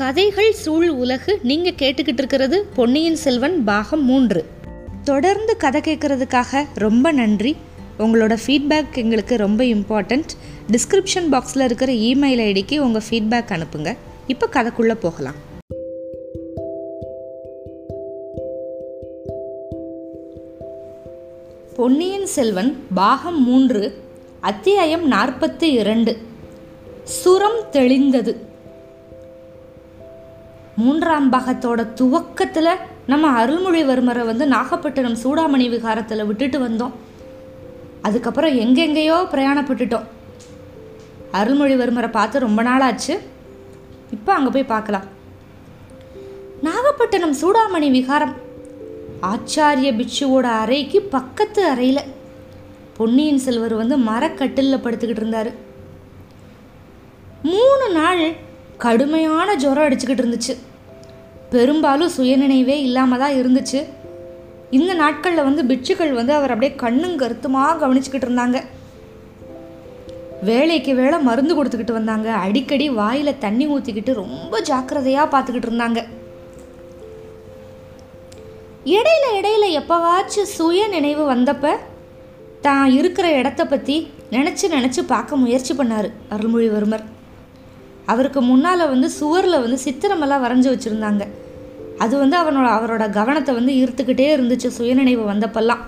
கதைகள் சூழ் உலகு நீங்கள் கேட்டுக்கிட்டு இருக்கிறது பொன்னியின் செல்வன் பாகம் மூன்று. தொடர்ந்து கதை கேட்குறதுக்காக ரொம்ப நன்றி. உங்களோட ஃபீட்பேக் எங்களுக்கு ரொம்ப இம்பார்ட்டண்ட் டிஸ்கிரிப்ஷன் பாக்ஸில் இருக்கிற இமெயில் ஐடிக்கு உங்கள் ஃபீட்பேக் அனுப்புங்க. இப்போ கதைக்குள்ளே போகலாம். பொன்னியின் செல்வன் பாகம் மூன்று அத்தியாயம் நாற்பத்தி இரண்டு. சுரம் தெளிந்தது. மூன்றாம் பாகத்தோட துவக்கத்தில் நம்ம அருள்மொழிவர்மரை வந்து நாகப்பட்டினம் சூடாமணி விகாரத்தில் விட்டுட்டு வந்தோம். அதுக்கப்புறம் எங்கெங்கேயோ பிரயாணப்பட்டுட்டோம். அருள்மொழிவர்மரை பார்த்து ரொம்ப நாளாச்சு. இப்போ அங்கே போய் பார்க்கலாம். நாகப்பட்டினம் சூடாமணி விகாரம் ஆச்சாரிய பிட்சுவோட அறைக்கு பக்கத்து அறையில் பொன்னியின் செல்வர் வந்து மரக்கட்டிலில் படுத்துக்கிட்டு இருந்தார். மூணு நாள் கடுமையான ஜுரம் அடிச்சுக்கிட்டு இருந்துச்சு. பெரும்பாலும் சுயநினைவே இல்லாமல் தான் இருந்துச்சு. இந்த நாட்களில் வந்து பிட்சுகள் வந்து அவர் அப்படியே கண்ணும் கருத்துமாக கவனிச்சுக்கிட்டு இருந்தாங்க. வேலைக்கு வேலை மருந்து கொடுத்துக்கிட்டு வந்தாங்க. அடிக்கடி வாயில் தண்ணி ஊற்றிக்கிட்டு ரொம்ப ஜாக்கிரதையாக பார்த்துக்கிட்டு இருந்தாங்க. இடையில இடையில எப்போவாச்சும் சுய நினைவு வந்தப்ப தான் இருக்கிற இடத்த பற்றி நினச்சி நினச்சி பார்க்க முயற்சி பண்ணார் அருள்மொழிவர்மர். அவருக்கு முன்னால் வந்து சுவரில் வந்து சித்திரமெல்லாம் வரைஞ்சி வச்சுருந்தாங்க. அது வந்து அவனோட அவரோட கவனத்தை வந்து ஈர்த்துக்கிட்டே இருந்துச்சு சுயநினைவு வந்தப்பெல்லாம்.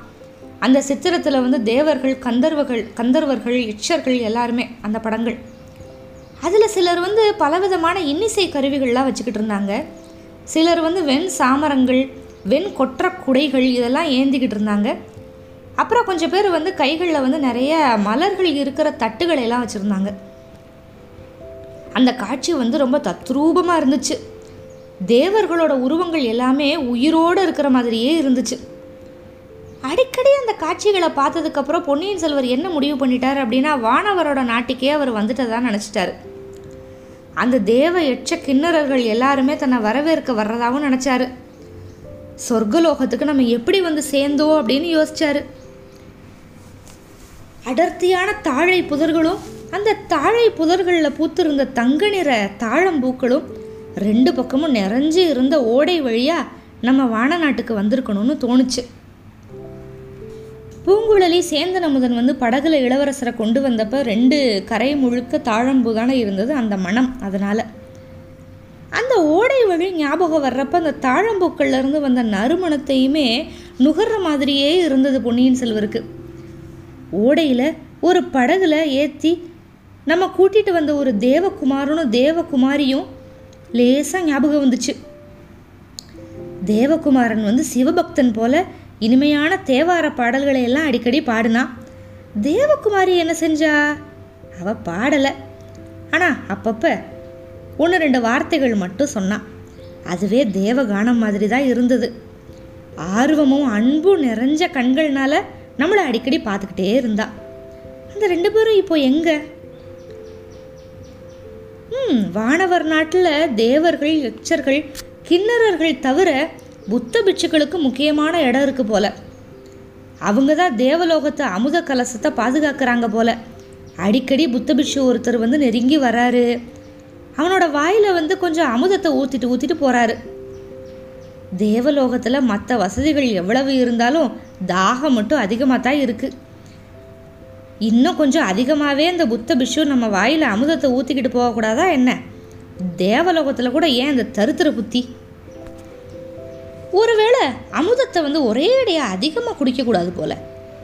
அந்த சித்திரத்தில் வந்து தேவர்கள் கந்தர்வர்கள் கந்தர்வர்கள் இச்சர்கள் எல்லாருமே அந்த படங்கள். அதில் சிலர் வந்து பலவிதமான இன்னிசை கருவிகள்லாம் வச்சுக்கிட்டு இருந்தாங்க. சிலர் வந்து வெண் சாமரங்கள் வெண் கொற்ற குடைகள் இதெல்லாம் ஏந்திக்கிட்டு இருந்தாங்க. அப்புறம் கொஞ்சம் பேர் வந்து கைகளில் வந்து நிறைய மலர்கள் இருக்கிற தட்டுகளை எல்லாம் வச்சுருந்தாங்க. அந்த காட்சி வந்து ரொம்ப தத்ரூபமாக இருந்துச்சு. தேவர்களோட உருவங்கள் எல்லாமே உயிரோடு இருக்கிற மாதிரியே இருந்துச்சு. அடிக்கடி அந்த காட்சிகளை பார்த்ததுக்கப்புறம் பொன்னியின் செல்வர் என்ன முடிவு பண்ணிட்டார் அப்படின்னா வானவரோட நாட்டுக்கே அவர் வந்துட்டதான் நினச்சிட்டார். அந்த தேவ எச்ச கிண்ணறர்கள் எல்லாருமே தன்னை வரவேற்க வர்றதாகவும் நினச்சாரு. சொர்க்கலோகத்துக்கு நம்ம எப்படி வந்து சேர்ந்தோம் அப்படின்னு யோசிச்சாரு. அடர்த்தியான தாழை புதர்களும் அந்த தாழை புதர்களில் பூத்திருந்த தங்க நிற தாழம்பூக்களும் ரெண்டு பக்கமும் நிறைஞ்சு இருந்த ஓடை வழியாக நம்ம வான நாட்டுக்கு வந்திருக்கணும்னு தோணுச்சு. பூங்குழலி சேந்தன் அமுதன் வந்து படகுல இளவரசரை கொண்டு வந்தப்ப ரெண்டு கரை முழுக்க தாழம்புதான இருந்தது அந்த மனம் அதனால. அந்த ஓடை வழி ஞாபகம் வர்றப்ப அந்த தாழம்பூக்கள்லேருந்து வந்த நறுமணத்தையுமே நுகர்ற மாதிரியே இருந்தது பொன்னியின் செல்வருக்கு. ஓடையில் ஒரு படகுல ஏற்றி நம்ம கூட்டிட்டு வந்த ஒரு தேவகுமாரனும் தேவகுமாரியும் லேசாக ஞாபகம் வந்துச்சு. தேவகுமாரன் வந்து சிவபக்தன் போல இனிமையான தேவார பாடல்களை எல்லாம் அடிக்கடி பாடினான் தேவகுமாரி என்ன செஞ்சா? அவ பாடலை. ஆனால் அப்பப்போ ஒன்று ரெண்டு வார்த்தைகள் மட்டும் சொன்னான் அதுவே தேவகானம் மாதிரி தான் இருந்தது. ஆர்வமும் அன்பும் நிறைஞ்ச கண்கள்னால நம்மளை அடிக்கடி பார்த்துக்கிட்டே இருந்தா. அந்த ரெண்டு பேரும் இப்போ எங்கே? வானவர் நாட்டில் தேவர்கள் யக்ஷர்கள் கிண்ணறர்கள் தவிர புத்த பிட்சுக்களுக்கு முக்கியமான இடம் இருக்குது போல. அவங்க தான் தேவலோகத்தை அமுத கலசத்தை பாதுகாக்கிறாங்க போல. அடிக்கடி புத்த பிட்சு ஒருத்தர் வந்து நெருங்கி வராரு. அவனோட வாயில் வந்து கொஞ்சம் அமுதத்தை ஊற்றிட்டு ஊற்றிட்டு போகிறாரு தேவலோகத்தில் மற்ற வசதிகள் எவ்வளவு இருந்தாலும் தாகம் மட்டும் அதிகமாக தான் இருக்குது இன்னும் கொஞ்சம் அதிகமாகவே இந்த புத்த பிஷு நம்ம வாயில் அமுதத்தை ஊற்றிக்கிட்டு போகக்கூடாதா என்ன? தேவலோகத்தில் கூட ஏன் இந்த தருத்திர புத்தி? ஒருவேளை அமுதத்தை வந்து ஒரே அடியாக அதிகமாக குடிக்கக்கூடாது போல.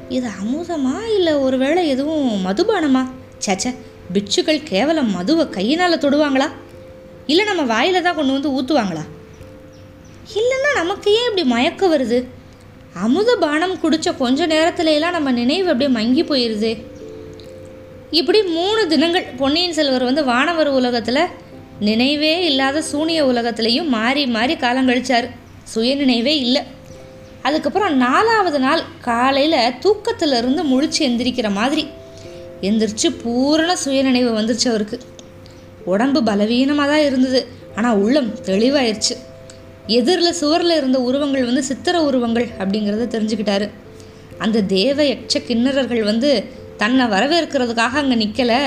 இது அமுதமா இல்லை ஒருவேளை எதுவும் மதுபானமா? சேச்சே பிட்சுக்கள் கேவலம் மதுவை கையினால் தொடுவாங்களா? இல்லை நம்ம வாயில் தான் கொண்டு வந்து ஊற்றுவாங்களா இல்லைன்னா நமக்கு ஏன் இப்படி மயக்கம் வருது? அமுத பானம் குடித்த கொஞ்ச நேரத்துலலாம் நம்ம நினைவு அப்படியே மங்கி போயிடுது இப்படி மூணு தினங்கள் பொன்னியின் செல்வர் வந்து வானவர் உலகத்தில் நினைவே இல்லாத சூனிய உலகத்திலையும் மாறி மாறி காலம் கழிச்சார். சுய நினைவே இல்லை. அதுக்கப்புறம் நாலாவது நாள் காலையில் தூக்கத்திலிருந்து முழிச்சு எந்திரிக்கிற மாதிரி எந்திரிச்சு பூரண சுயநினைவு வந்துருச்சு அவருக்கு. உடம்பு பலவீனமாக தான் இருந்தது. ஆனால் உள்ளம் தெளிவாயிருச்சு. எதிரில் சுவரில் இருந்த உருவங்கள் வந்து சித்திர உருவங்கள் அப்படிங்கிறத தெரிஞ்சுக்கிட்டாரு. அந்த தேவ எச்ச கிண்ணறர்கள் வந்து தன்னை வரவேற்கிறதுக்காக அங்கே நிற்கலை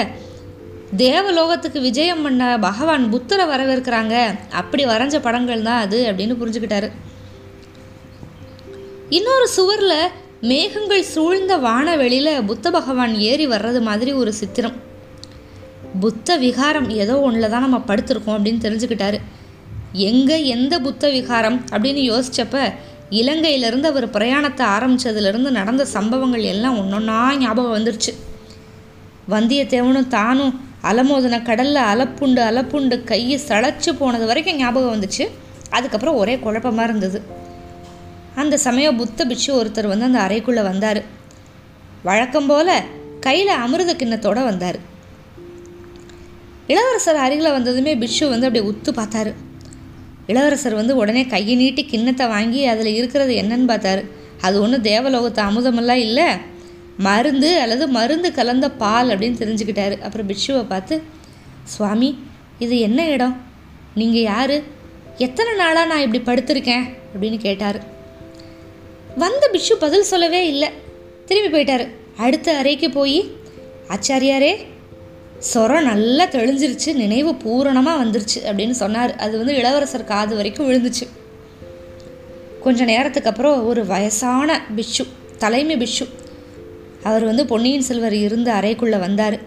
தேவலோகத்துக்கு விஜயம் பண்ண பகவான் புத்தரை வரவேற்கிறாங்க. அப்படி வரைஞ்ச படங்கள் தான் அது அப்படின்னு புரிஞ்சுக்கிட்டாரு. இன்னொரு சுவரில் மேகங்கள் சூழ்ந்த வானவெளியில் புத்த பகவான் ஏறி வர்றது மாதிரி ஒரு சித்திரம். புத்த விகாரம் ஏதோ ஒன்றில் தான் நம்ம படுத்திருக்கோம் அப்படின்னு தெரிஞ்சுக்கிட்டாரு. எங்கே எந்த புத்த விகாரம் அப்படின்னு யோசித்தப்ப இலங்கையிலேருந்து அவர் பிரயாணத்தை ஆரம்பித்ததுலேருந்து நடந்த சம்பவங்கள் எல்லாம் ஒன்றொன்னா ஞாபகம் வந்துருச்சு. வந்தியத்தேவனும் தானும் அலமோதன கடலில் அலப்புண்டு அலப்புண்டு கையை சளைச்சு போனது வரைக்கும் ஞாபகம் வந்துச்சு. அதுக்கப்புறம் ஒரே குழப்பமாக இருந்தது. அந்த சமயம் புத்த பிட்சு ஒருத்தர் வந்து அந்த அறைக்குள்ளே வந்தார். வழக்கம் போல் கையில் அமிர்த கிண்ணத்தோடு வந்தார். இளவரசர் அருகில் வந்ததுமே பிட்சு வந்து அப்படியே உத்து பார்த்தாரு. இளவரசர் வந்து உடனே கையை நீட்டி கிண்ணத்தை வாங்கி அதில் இருக்கிறது என்னன்னு பார்த்தாரு. அது ஒன்றும் தேவலோகத்து அமுதமெல்லாம் இல்லை. மருந்து அல்லது மருந்து கலந்த பால் அப்படின்னு தெரிஞ்சுக்கிட்டாரு. அப்புறம் பிட்சுவை பார்த்து சுவாமி இது என்ன இடம்? நீங்கள் யார்? எத்தனை நாளாக நான் இப்படி படுத்திருக்கேன்? அப்படின்னு கேட்டார். வந்த பிட்சு பதில் சொல்லவே இல்லை. திரும்பி போயிட்டார். அடுத்த அறைக்கு போய் ஆச்சாரியாரே சொர நல்லா தெளிஞ்சிருச்சு நினைவு பூரணமாக வந்துருச்சு அப்படின்னு சொன்னார். அது வந்து இளவரசர் காது வரைக்கும் விழுந்துச்சு. கொஞ்ச நேரத்துக்கு அப்புறம் ஒரு வயசான பிஷு தலைமை பிஷு அவர் வந்து பொன்னியின் செல்வர் இருந்த அறைக்குள்ளே வந்தார்.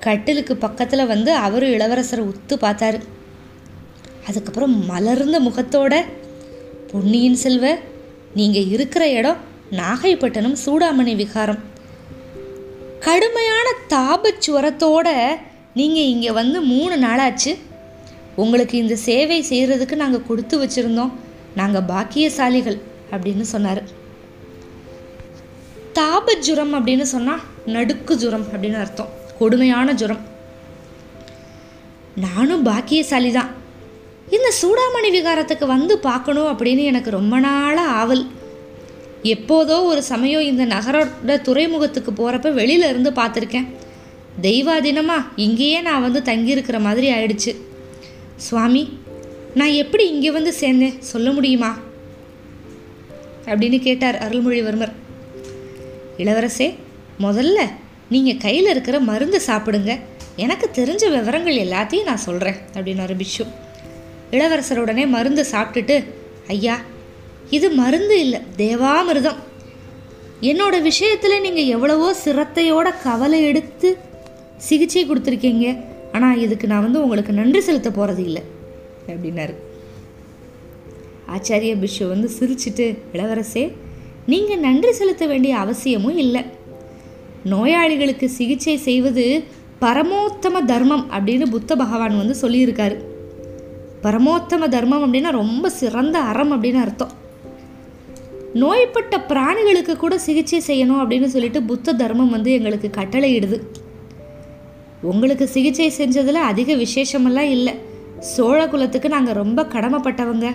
கட்டிலுக்கு பக்கத்தில் வந்து அவரும் இளவரசரை உத்து பார்த்தாரு. அதுக்கப்புறம் மலர்ந்த முகத்தோட பொன்னியின் செல்வ நீங்கள் இருக்கிற இடம் நாகைப்பட்டினம் சூடாமணி விகாரம். கடுமையான தாபச்சுவரத்தோட நீங்கள் இங்கே வந்து மூணு நாளாச்சு. உங்களுக்கு இந்த சேவை செய்கிறதுக்கு நாங்கள் கொடுத்து வச்சுருந்தோம். நாங்கள் பாக்கியசாலிகள் அப்படின்னு சொன்னார். தாபஜுரம் அப்படின்னு சொன்னால் நடுக்கு ஜுரம் அப்படின்னு அர்த்தம். கொடுமையான ஜுரம். நானும் பாக்கியசாலி தான் இந்த சூடாமணி விகாரத்துக்கு வந்து பார்க்கணும் அப்படின்னு எனக்கு ரொம்ப நாளாக ஆவல். எப்போதோ ஒரு சமயம் இந்த நகரோட துறைமுகத்துக்கு போகிறப்ப வெளியில இருந்து பார்த்துருக்கேன். தெய்வாதீனமா இங்கேயே நான் வந்து தங்கியிருக்கிற மாதிரி ஆயிடுச்சு. சுவாமி நான் எப்படி இங்கே வந்து சேர்ந்தேன்? சொல்ல முடியுமா? அப்படின்னு கேட்டார் அருள்மொழிவர்மர். இளவரசே முதல்ல நீங்கள் கையில் இருக்கிற மருந்து சாப்பிடுங்க. எனக்கு தெரிஞ்ச விவரங்கள் எல்லாத்தையும் நான் சொல்கிறேன் அப்படின்னு பிஷு இளவரசர் உடனே மருந்து சாப்பிட்டுட்டு ஐயா இது மருந்து இல்லை தேவாமிர்தம். என்னோட விஷயத்தில் நீங்கள் எவ்வளவோ சிரத்தையோட கவலை எடுத்து சிகிச்சை கொடுத்துருக்கீங்க. ஆனால் இதுக்கு நான் வந்து உங்களுக்கு நன்றி செலுத்த போகிறது இல்லை அப்படின்னாரு. ஆச்சாரிய பிஷு வந்து சிரிச்சிட்டு இளவரசே நீங்கள் நன்றி செலுத்த வேண்டிய அவசியமும் இல்லை. நோயாளிகளுக்கு சிகிச்சை செய்வது பரமோத்தம தர்மம் அப்படின்னு புத்த பகவான் வந்து சொல்லியிருக்காரு. பரமோத்தம தர்மம் அப்படின்னா ரொம்ப சிறந்த அறம் அப்படின்னு அர்த்தம். நோய்பட்ட பிராணிகளுக்கு கூட சிகிச்சை செய்யணும் அப்படின்னு சொல்லிட்டு புத்த தர்மம் வந்து எங்களுக்கு கட்டளையிடுது. உங்களுக்கு சிகிச்சை செஞ்சதில் அதிக விசேஷமெல்லாம் இல்லை. சோழ குலத்துக்கு நாங்கள் ரொம்ப கடமைப்பட்டவங்க.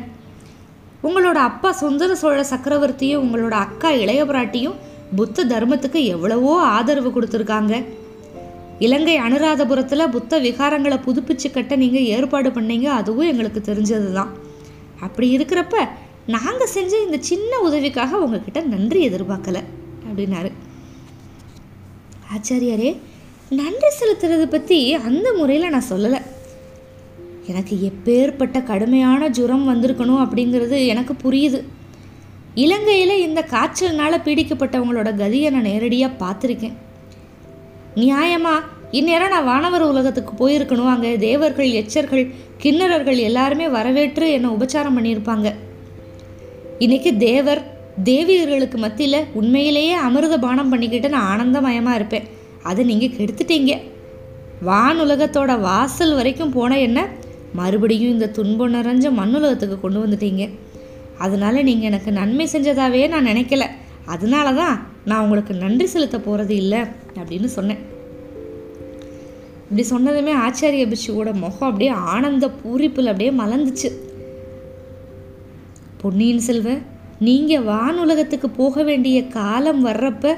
உங்களோட அப்பா சுந்தர சோழ சக்கரவர்த்தியும் உங்களோட அக்கா இளைய பிராட்டியும் புத்த தர்மத்துக்கு எவ்வளவோ ஆதரவு கொடுத்துருக்காங்க. இலங்கை அனுராதபுரத்தில் புத்த விகாரங்களை புதுப்பிச்சு கட்ட நீங்கள் ஏற்பாடு பண்ணீங்க அதுவும் எங்களுக்கு தெரிஞ்சது தான் அப்படி இருக்கிறப்ப நாங்கள் செஞ்ச இந்த சின்ன உதவிக்காக உங்ககிட்ட நன்றி எதிர்பார்க்கல அப்படின்னாரு. ஆச்சாரியாரே நன்றி செலுத்துறதை பற்றி அந்த முறையில் நான் சொல்லலை. எனக்கு எப்பேற்பட்ட கடுமையான ஜுரம் வந்திருக்கணும் அப்படிங்கிறது எனக்கு புரியுது. இலங்கையில் இந்த காய்ச்சல்னால் பீடிக்கப்பட்டவங்களோட கதியை நான் நேரடியாக பார்த்துருக்கேன். நியாயமாக இந்நேரம் நான் வானவர் உலகத்துக்கு போயிருக்கணும் அங்கே தேவர்கள் எச்சர்கள் கிண்ணறர்கள் எல்லாருமே வரவேற்று என்னை உபச்சாரம் பண்ணியிருப்பாங்க. இன்னைக்கு தேவர் தேவியர்களுக்கு மத்தியில் உண்மையிலேயே அமிர்த பானம் பண்ணிக்கிட்டு நான் ஆனந்தமயமாக இருப்பேன். அதை நீங்கள் கெடுத்துட்டீங்க. வானுலகத்தோட வாசல் வரைக்கும் போன என்ன மறுபடியும் இந்த துன்பம் நிறைஞ்ச மண்ணுலகத்துக்கு கொண்டு வந்துட்டீங்க. அதனால நீங்கள் எனக்கு நன்மை செஞ்சதாவே நான் நினைக்கல. அதனால தான் நான் உங்களுக்கு நன்றி செலுத்த போகிறது இல்லை அப்படின்னு சொன்னேன். இப்படி சொன்னதுமே ஆச்சாரிய பிஷுவோட முகம் அப்படியே ஆனந்த பூரிப்பில் அப்படியே மலர்ந்துச்சு. பொன்னியின் செல்வ நீங்கள் வானுலகத்துக்கு போக வேண்டிய காலம் வர்றப்ப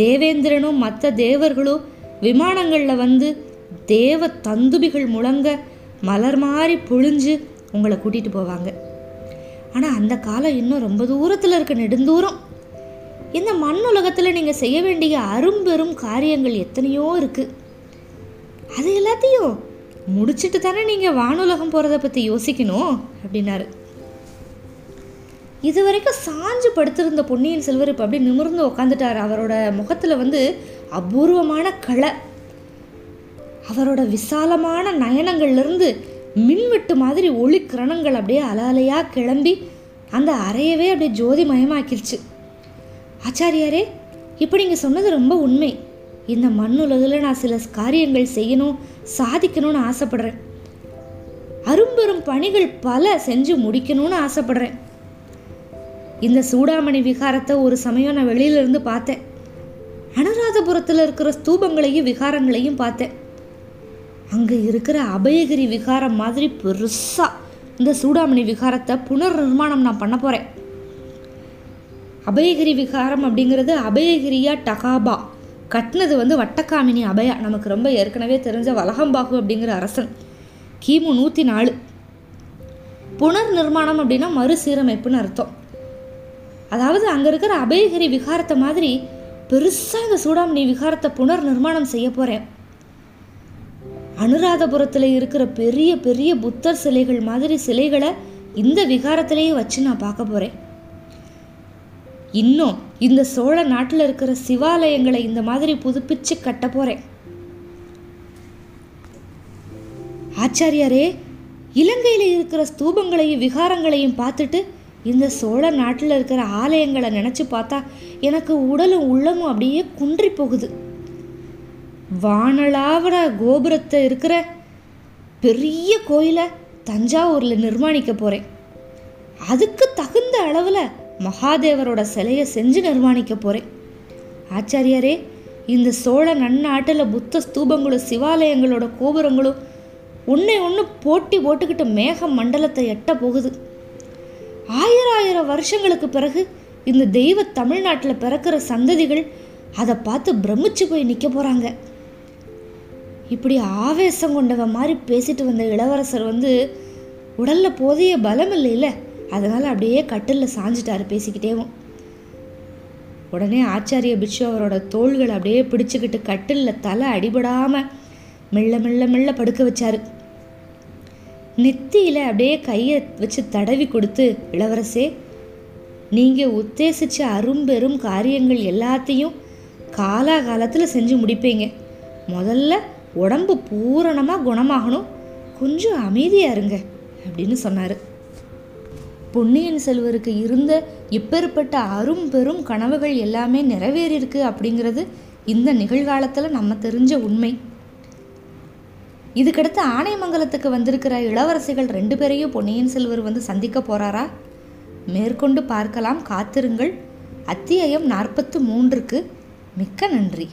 தேவேந்திரனும் மற்ற தேவர்களும் விமானங்களில் வந்து தேவ தந்துபிகள் முழங்க மலர் மாதிரி பொழிஞ்சு உங்களை கூட்டிகிட்டு போவாங்க. ஆனால் அந்த காலம் இன்னும் ரொம்ப தூரத்தில் இருக்க நெடுந்தூரம். இந்த மண் உலகத்தில் நீங்கள் செய்ய வேண்டிய அரும்பெரும் காரியங்கள் எத்தனையோ இருக்குது அது எல்லாத்தையும் முடிச்சிட்டு தானே நீங்கள் வானுலகம் போகிறத பற்றி யோசிக்கணும் அப்படின்னாரு. இது வரைக்கும் சாஞ்சு படுத்திருந்த பொன்னியின் செல்வர் இப்போ அப்படியே நிமிர்ந்து உக்காந்துட்டார். அவரோட முகத்தில் வந்து அபூர்வமான களை அவரோட விசாலமான நயனங்கள்லேருந்து மின்வெட்டு மாதிரி ஒளி கிரணங்கள் அப்படியே அலாலையாக கிளம்பி அந்த அறையவே அப்படியே ஜோதிமயமாக்கிருச்சு. ஆச்சாரியாரே இப்போ நீங்கள் சொன்னது ரொம்ப உண்மை. இந்த மண்ணுலகில் நான் சில காரியங்கள் செய்யணும் சாதிக்கணும்னு ஆசைப்படுறேன். அரும்பெரும் பணிகள் பல செஞ்சு முடிக்கணும்னு ஆசைப்படுறேன். இந்த சூடாமணி விகாரத்தை ஒரு சமயம் நான் வெளியிலிருந்து பார்த்தேன். அனுராதபுரத்தில் இருக்கிற ஸ்தூபங்களையும் விகாரங்களையும் பார்த்தேன். அங்கே இருக்கிற அபயகிரி விகாரம் மாதிரி பெருசாக இந்த சூடாமணி விகாரத்தை புனர் நிர்மாணம் நான் பண்ண போகிறேன் அபயகிரி விகாரம் அப்படிங்கிறது அபயகிரியா டகாபா கட்டினது வந்து வட்டக்காமினி அபயா. நமக்கு ரொம்ப ஏற்கனவே தெரிஞ்ச வலகம்பாகு அப்படிங்கிற அரசன். கிமு நூற்றி நாலு. புனர் நிர்மாணம் அப்படின்னா மறுசீரமைப்புன்னு அர்த்தம். அதாவது அங்கே இருக்கிற அபயகிரி விகாரத்தை மாதிரி பெருசாக இந்த சூடாமணி விகாரத்தை புனர் நிர்மாணம் செய்ய போகிறேன் அனுராதபுரத்தில் இருக்கிற பெரிய பெரிய புத்தர் சிலைகள் மாதிரி சிலைகளை இந்த விகாரத்திலேயே வச்சு நான் பார்க்க போகிறேன் இன்னும் இந்த சோழ நாட்டில் இருக்கிற சிவாலயங்களை இந்த மாதிரி புதுப்பிச்சு கட்ட போகிறேன் ஆச்சாரியாரே இலங்கையில் இருக்கிற ஸ்தூபங்களையும் விகாரங்களையும் பார்த்துட்டு இந்த சோழ நாட்டில் இருக்கிற ஆலயங்களை நினச்சி பார்த்தா எனக்கு உடலும் உள்ளமும் அப்படியே குன்றி போகுது. வானளாவட கோபுரத்தை இருக்கிற பெரிய கோயிலை தஞ்சாவூரில் நிர்மாணிக்க போகிறேன் அதுக்கு தகுந்த அளவில் மகாதேவரோட சிலையை செஞ்சு நிர்மாணிக்க போகிறேன் ஆச்சாரியாரே இந்த சோழ நன்னாட்டில் புத்த ஸ்தூபங்களும் சிவாலயங்களோட கோபுரங்களும் ஒன்றை ஒன்று போட்டி போட்டுக்கிட்டு மேக மண்டலத்தை எட்ட போகுது. ஆயிரம் ஆயிரம் வருஷங்களுக்கு பிறகு இந்த தெய்வ தமிழ்நாட்டில் பிறக்கிற சந்ததிகள் அதை பார்த்து பிரமிச்சு போய் நிற்க போகிறாங்க இப்படி ஆவேசம் கொண்டவ மாதிரி பேசிட்டு வந்த இளவரசர் வந்து உடலில் போதிய பலம் இல்லைல்ல அதனால் அப்படியே கட்டிலில் சாஞ்சிட்டாரு பேசிக்கிட்டேவும். உடனே ஆச்சாரிய பிட்சு அவரோட தோள்களை அப்படியே பிடிச்சிக்கிட்டு கட்டிலில் தலை அடிபடாமல் மெல்ல மெல்ல மெல்ல படுக்க வச்சாரு. நெத்தியில் அப்படியே கையை வச்சு தடவி கொடுத்து இளவரசே நீங்கள் உத்தேசித்த அரும்பெரும் காரியங்கள் எல்லாத்தையும் காலாகாலத்தில் செஞ்சு முடிப்பீங்க. முதல்ல உடம்பு பூரணமாக குணமாகணும். கொஞ்சம் அமைதியாக இருங்க அப்படின்னு சொன்னார். பொன்னியின் செல்வருக்கு இருந்த இப்பேற்பட்ட அரும்பெரும் கனவுகள் எல்லாமே நிறைவேறியிருக்கு அப்படிங்கிறது இந்த நிகழ்காலத்தில் நம்ம தெரிஞ்ச உண்மை. இதுக்கடுத்து ஆனைமங்கலத்துக்கு வந்திருக்கிற இளவரசிகள் ரெண்டு பேரையும் பொன்னியின் செல்வர் வந்து சந்திக்க போறாரா? மேற்கொண்டு பார்க்கலாம் காத்திருங்கள். அத்தியாயம் நாற்பத்து மூன்றுக்கு மிக்க நன்றி.